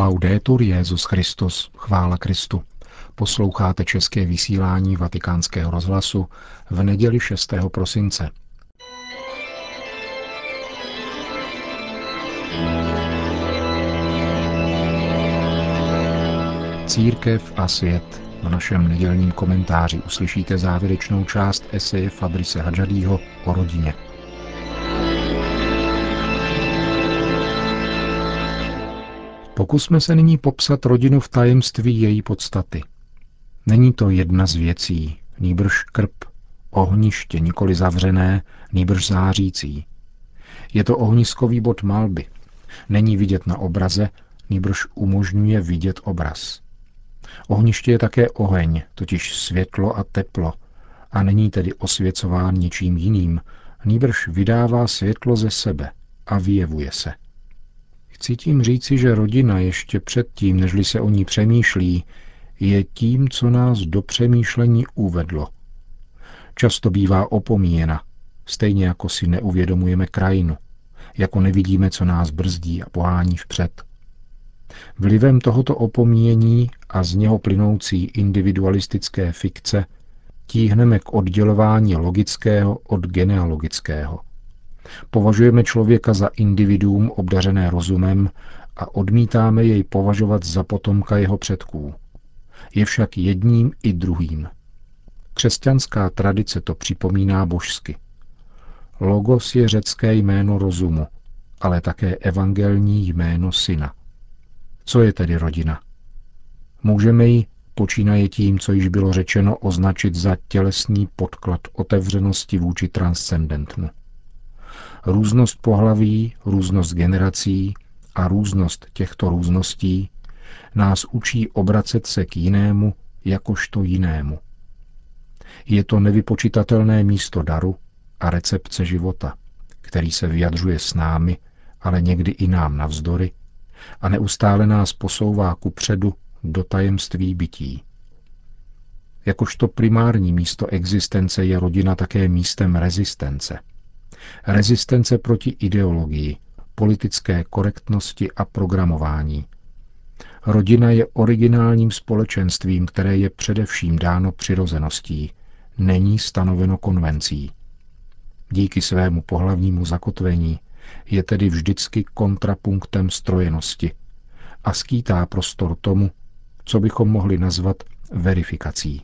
Laudetur Jezus Christus, chvála Kristu. Posloucháte české vysílání Vatikánského rozhlasu v neděli 6. prosince. Církev a svět. V našem nedělním komentáři uslyšíte závěrečnou část eseje Fabrice Hadžadího o rodině. Pokusme se nyní popsat rodinu v tajemství její podstaty. Není to jedna z věcí, nýbrž krb, ohniště nikoli zavřené, nýbrž zářící. Je to ohniskový bod malby. Není vidět na obraze, nýbrž umožňuje vidět obraz. Ohniště je také oheň, totiž světlo a teplo, a není tedy osvěcován ničím jiným, nýbrž vydává světlo ze sebe a vyjevuje se. Chci tím říci, že rodina ještě předtím, nežli se o ní přemýšlí, je tím, co nás do přemýšlení uvedlo. Často bývá opomíjena, stejně jako si neuvědomujeme krajinu, jako nevidíme, co nás brzdí a pohání vpřed. Vlivem tohoto opomíjení a z něho plynoucí individualistické fikce tíhneme k oddělování logického od genealogického. Považujeme člověka za individuum obdařené rozumem a odmítáme jej považovat za potomka jeho předků. Je však jedním i druhým. Křesťanská tradice to připomíná božsky. Logos je řecké jméno rozumu, ale také evangelní jméno syna. Co je tedy rodina? Můžeme ji, počínaje tím, co již bylo řečeno, označit za tělesný podklad otevřenosti vůči transcendentnu. Různost pohlaví, různost generací a různost těchto růzností nás učí obracet se k jinému jakožto jinému. Je to nevypočitatelné místo daru a recepce života, který se vyjadřuje s námi, ale někdy i nám navzdory, a neustále nás posouvá ku předu do tajemství bytí. Jakožto primární místo existence je rodina také místem rezistence. Rezistence proti ideologii, politické korektnosti a programování. Rodina je originálním společenstvím, které je především dáno přirozeností, není stanoveno konvencí. Díky svému pohlavnímu zakotvení je tedy vždycky kontrapunktem strojenosti a skýtá prostor tomu, co bychom mohli nazvat verifikací.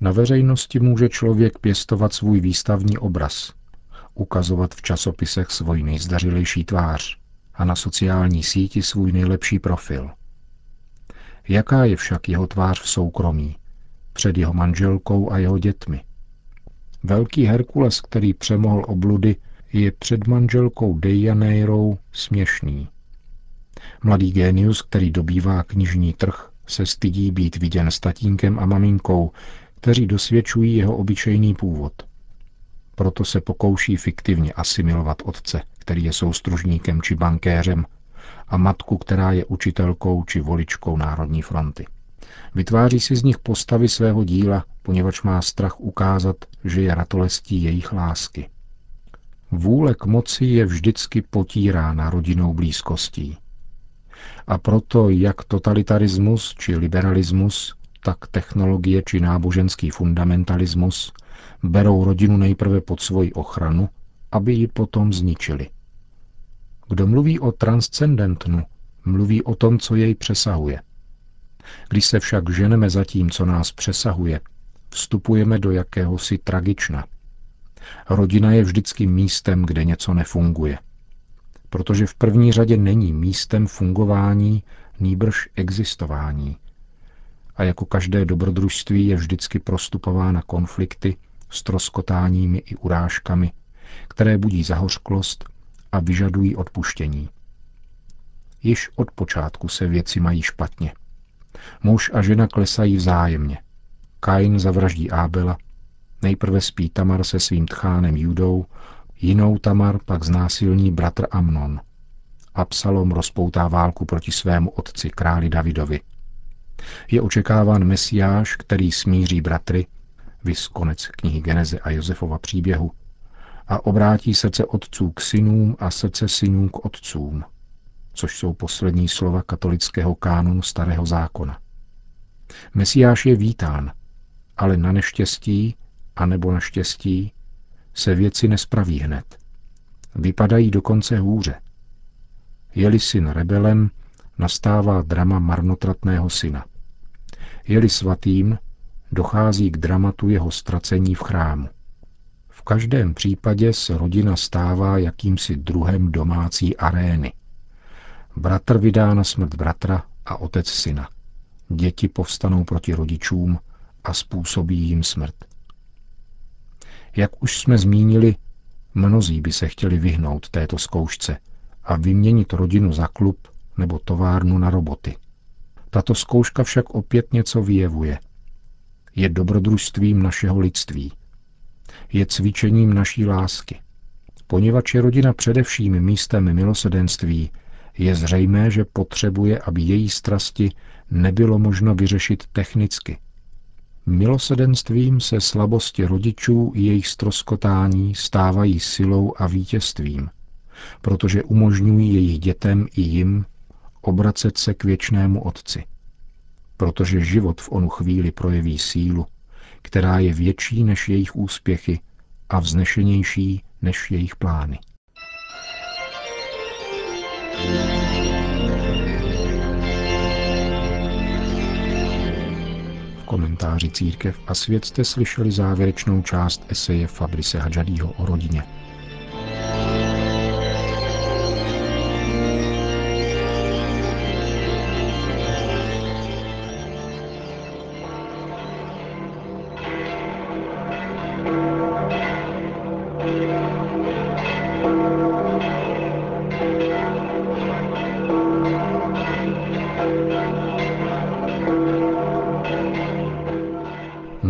Na veřejnosti může člověk pěstovat svůj výstavní obraz, ukazovat v časopisech svůj nejzdařilejší tvář a na sociální síti svůj nejlepší profil. Jaká je však jeho tvář v soukromí, před jeho manželkou a jeho dětmi? Velký Herkules, který přemohl obludy, je před manželkou Deianeirou směšný. Mladý génius, který dobývá knižní trh, se stydí být viděn s tatínkem a maminkou, kteří dosvědčují jeho obyčejný původ. Proto se pokouší fiktivně asimilovat otce, který je soustružníkem či bankéřem, a matku, která je učitelkou či voličkou Národní fronty. Vytváří si z nich postavy svého díla, poněvadž má strach ukázat, že je ratolestí jejich lásky. Vůle k moci je vždycky potírána rodinou blízkostí. A proto jak totalitarismus či liberalismus, tak technologie či náboženský fundamentalismus berou rodinu nejprve pod svoji ochranu, aby ji potom zničili. Kdo mluví o transcendentnu, mluví o tom, co jej přesahuje. Když se však ženeme za tím, co nás přesahuje, vstupujeme do jakéhosi tragična – Rodina je vždycky místem, kde něco nefunguje. Protože v první řadě není místem fungování, nýbrž existování. A jako každé dobrodružství je vždycky prostupována konflikty s troskotáními i urážkami, které budí zahořklost a vyžadují odpuštění. Již od počátku se věci mají špatně. Muž a žena klesají vzájemně. Kain zavraždí Ábela Nejprve spí Tamar se svým tchánem Judou, jinou Tamar pak znásilní bratr Amnon. Absalom rozpoutá válku proti svému otci, králi Davidovi. Je očekáván mesiáš, který smíří bratry, vys konec knihy Geneze a Josefova příběhu, a obrátí srdce otců k synům a srdce synů k otcům. což jsou poslední slova katolického kánonu Starého zákona. Mesiáš je vítán, ale na neštěstí, anebo na štěstí, se věci nespraví hned. Vypadají dokonce hůře. Je-li syn rebelem, nastává drama marnotratného syna. Je-li svatým, dochází k dramatu jeho ztracení v chrámu. V každém případě se rodina stává jakýmsi druhem domácí arény. Bratr vydá na smrt bratra a otec syna. Děti povstanou proti rodičům a způsobí jim smrt. Jak už jsme zmínili, mnozí by se chtěli vyhnout této zkoušce a vyměnit rodinu za klub nebo továrnu na roboty. Tato zkouška však opět něco vyjevuje. Je dobrodružstvím našeho lidství. Je cvičením naší lásky. Poněvadž je rodina především místem milosedenství, je zřejmé, že potřebuje, aby její strasti nebylo možno vyřešit technicky. Milosedenstvím se slabosti rodičů i jejich stroskotání stávají silou a vítězstvím, protože umožňují jejich dětem i jim obracet se k věčnému Otci. Protože život v onu chvíli projeví sílu, která je větší než jejich úspěchy a vznešenější než jejich plány. V komentáři Církev a svět jste slyšeli závěrečnou část eseje Fabrice Hadžadího o rodině.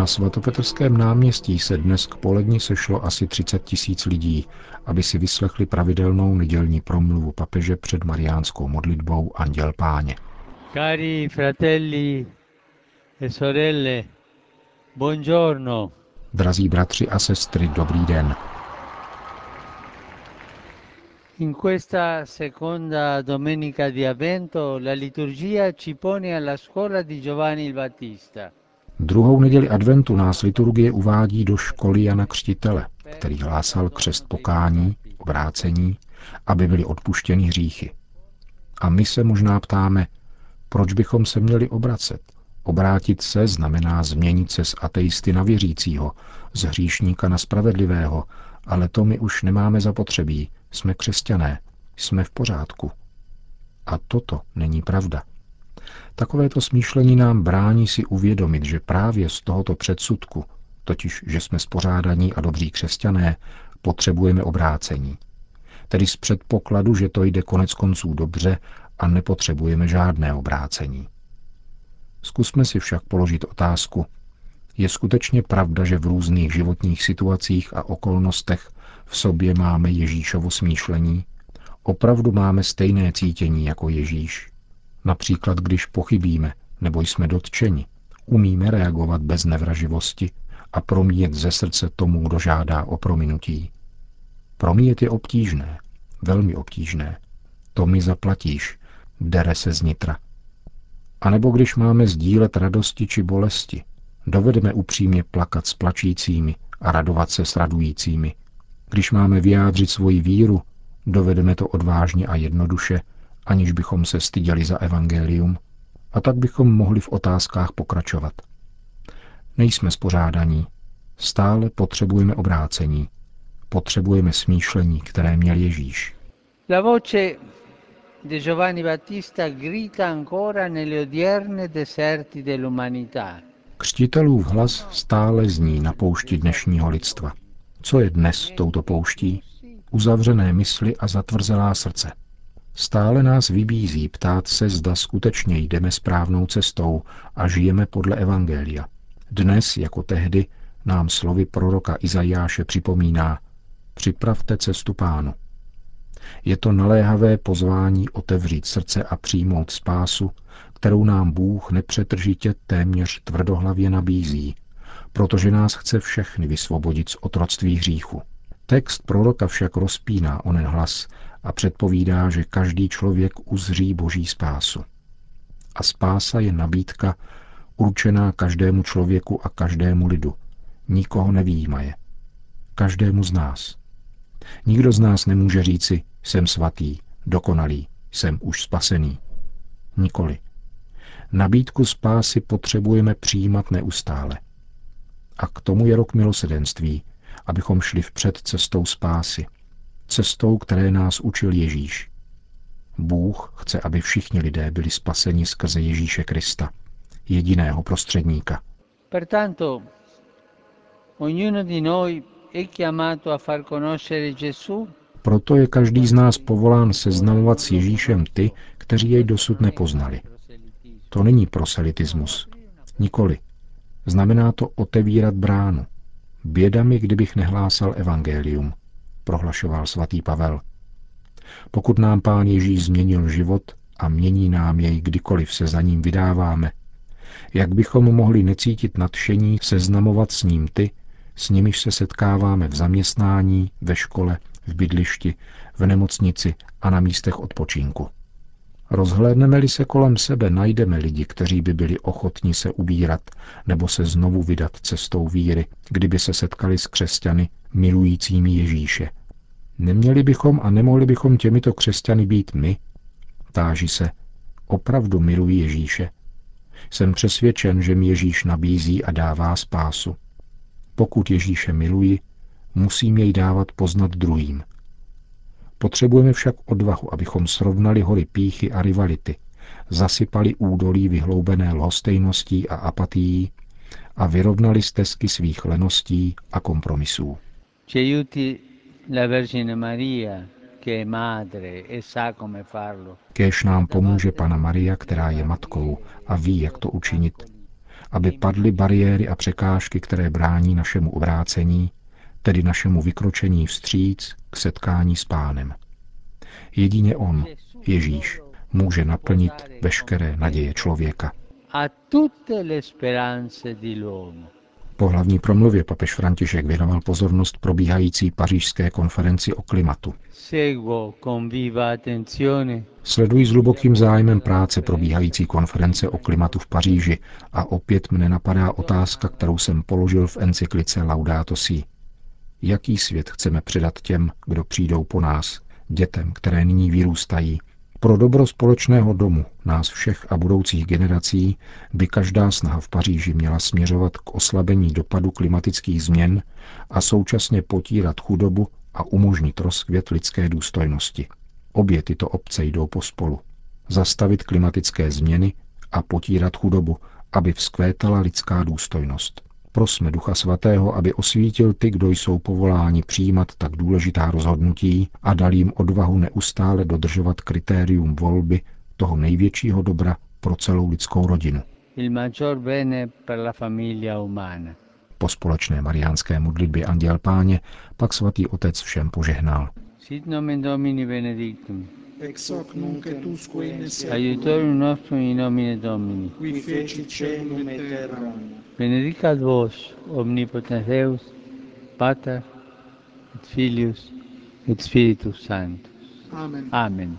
Na svatopetrském náměstí se dnes k poledni sešlo asi 30 tisíc lidí, aby si vyslechli pravidelnou nedělní promluvu papeže před mariánskou modlitbou Anděl Páně. Cari fratelli e sorelle, buongiorno. Drazí bratři a sestry, dobrý den. In questa seconda domenica di Avvento la liturgia ci pone alla scuola di Giovanni il Battista. Druhou neděli adventu nás liturgie uvádí do školy Jana Křtitele, který hlásal křest pokání, obrácení, aby byly odpuštěny hříchy. A my se možná ptáme, proč bychom se měli obracet? Obrátit se znamená změnit se z ateisty na věřícího, z hříšníka na spravedlivého, ale to my už nemáme zapotřebí, jsme křesťané, jsme v pořádku. A toto není pravda. Takovéto smýšlení nám brání si uvědomit, že právě z tohoto předsudku, totiž že jsme spořádaní a dobří křesťané, potřebujeme obrácení. Tedy z předpokladu, že to jde konec konců dobře a nepotřebujeme žádné obrácení. Zkusme si však položit otázku, je skutečně pravda, že v různých životních situacích a okolnostech v sobě máme Ježíšovo smýšlení? Opravdu máme stejné cítění jako Ježíš? Například, když pochybíme nebo jsme dotčeni, umíme reagovat bez nevraživosti a promíjet ze srdce tomu, kdo žádá o prominutí. Promíjet je obtížné, velmi obtížné. To mi zaplatíš, dere se z nitra. A nebo když máme sdílet radosti či bolesti, dovedeme upřímně plakat s plačícími a radovat se s radujícími. Když máme vyjádřit svoji víru, dovedeme to odvážně a jednoduše aniž bychom se styděli za evangelium, a tak bychom mohli v otázkách pokračovat. Nejsme spořádaní, stále potřebujeme obrácení, potřebujeme smýšlení, které měl Ježíš. La voce di Giovanni Battista grita ancora nelle odierne deserti dell'umanità. Křtitelův hlas stále zní na poušti dnešního lidstva. Co je dnes touto pouští? Uzavřené mysli a zatvrzelá srdce – Stále nás vybízí ptát se, zda skutečně jdeme správnou cestou a žijeme podle Evangelia. Dnes, jako tehdy, nám slovy proroka Izajáše připomíná Připravte cestu pánu. Je to naléhavé pozvání otevřít srdce a přijmout spásu, kterou nám Bůh nepřetržitě téměř tvrdohlavě nabízí, protože nás chce všechny vysvobodit z otroctví hříchu. Text proroka však rozpíná onen hlas a předpovídá, že každý člověk uzří boží spásu. A spása je nabídka určená každému člověku a každému lidu, nikoho nevýjímaje. Každému z nás. Nikdo z nás nemůže říci, jsem svatý, dokonalý, jsem už spasený. Nikoli. Nabídku spásy potřebujeme přijímat neustále. A k tomu je rok milosedenství, abychom šli vpřed cestou spásy. Cestou, které nás učil Ježíš. Bůh chce, aby všichni lidé byli spaseni skrze Ježíše Krista, jediného prostředníka. Pertanto, ognuno di noi è chiamato a far conoscere Gesù proto je každý z nás povolán seznamovat s Ježíšem ty, kteří jej dosud nepoznali. To není proselitismus. Nikoli. Znamená to otevírat bránu. Běda mi, kdybych nehlásal evangelium, prohlašoval svatý Pavel. Pokud nám pán Ježíš změnil život a mění nám jej kdykoliv se za ním vydáváme, jak bychom mohli necítit nadšení seznamovat s ním ty, s nimiž se setkáváme v zaměstnání, ve škole, v bydlišti, v nemocnici a na místech odpočinku. Rozhlédneme-li se kolem sebe, najdeme lidi, kteří by byli ochotní se ubírat nebo se znovu vydat cestou víry, kdyby se setkali s křesťany milujícími Ježíše. Neměli bychom a nemohli bychom těmito křesťany být my? Táži se, opravdu miluji Ježíše? Jsem přesvědčen, že mi Ježíš nabízí a dává spásu. Pokud Ježíše miluji, musím jej dávat poznat druhým. Potřebujeme však odvahu, abychom srovnali hory píchy a rivality, zasypali údolí vyhloubené lhostejností a apatií a vyrovnali stezky svých leností a kompromisů. Kéž nám pomůže Pana Maria, která je matkou a ví, jak to učinit, aby padly bariéry a překážky, které brání našemu obrácení tedy našemu vykročení vstříc k setkání s pánem. Jedině on, Ježíš, může naplnit veškeré naděje člověka. Po hlavní promluvě papež František věnoval pozornost probíhající pařížské konferenci o klimatu. Sleduji s hlubokým zájmem práce probíhající konference o klimatu v Paříži a opět mne napadá otázka, kterou jsem položil v encyklice Laudato Si. Jaký svět chceme předat těm, kdo přijdou po nás, dětem, které nyní vyrůstají? Pro dobro společného domu, nás všech a budoucích generací, by každá snaha v Paříži měla směřovat k oslabení dopadu klimatických změn a současně potírat chudobu a umožnit rozkvět lidské důstojnosti. Obě tyto obce jdou pospolu. Zastavit klimatické změny a potírat chudobu, aby vzkvétala lidská důstojnost. Prosme Ducha Svatého, aby osvítil ty, kdo jsou povoláni přijímat tak důležitá rozhodnutí a dal jim odvahu neustále dodržovat kritérium volby toho největšího dobra pro celou lidskou rodinu. Po společné mariánské modlitbě Anděl Páně pak svatý otec všem požehnal. Sit nomen Domini benedictum. Ex hoc nunc et usque in Aiutorium nostrum in nomine Domini. Qui feci celum et terram benedicat vos omnipotens Deus, Pater et Filius et Spiritus Sanctus. Amen. Amen.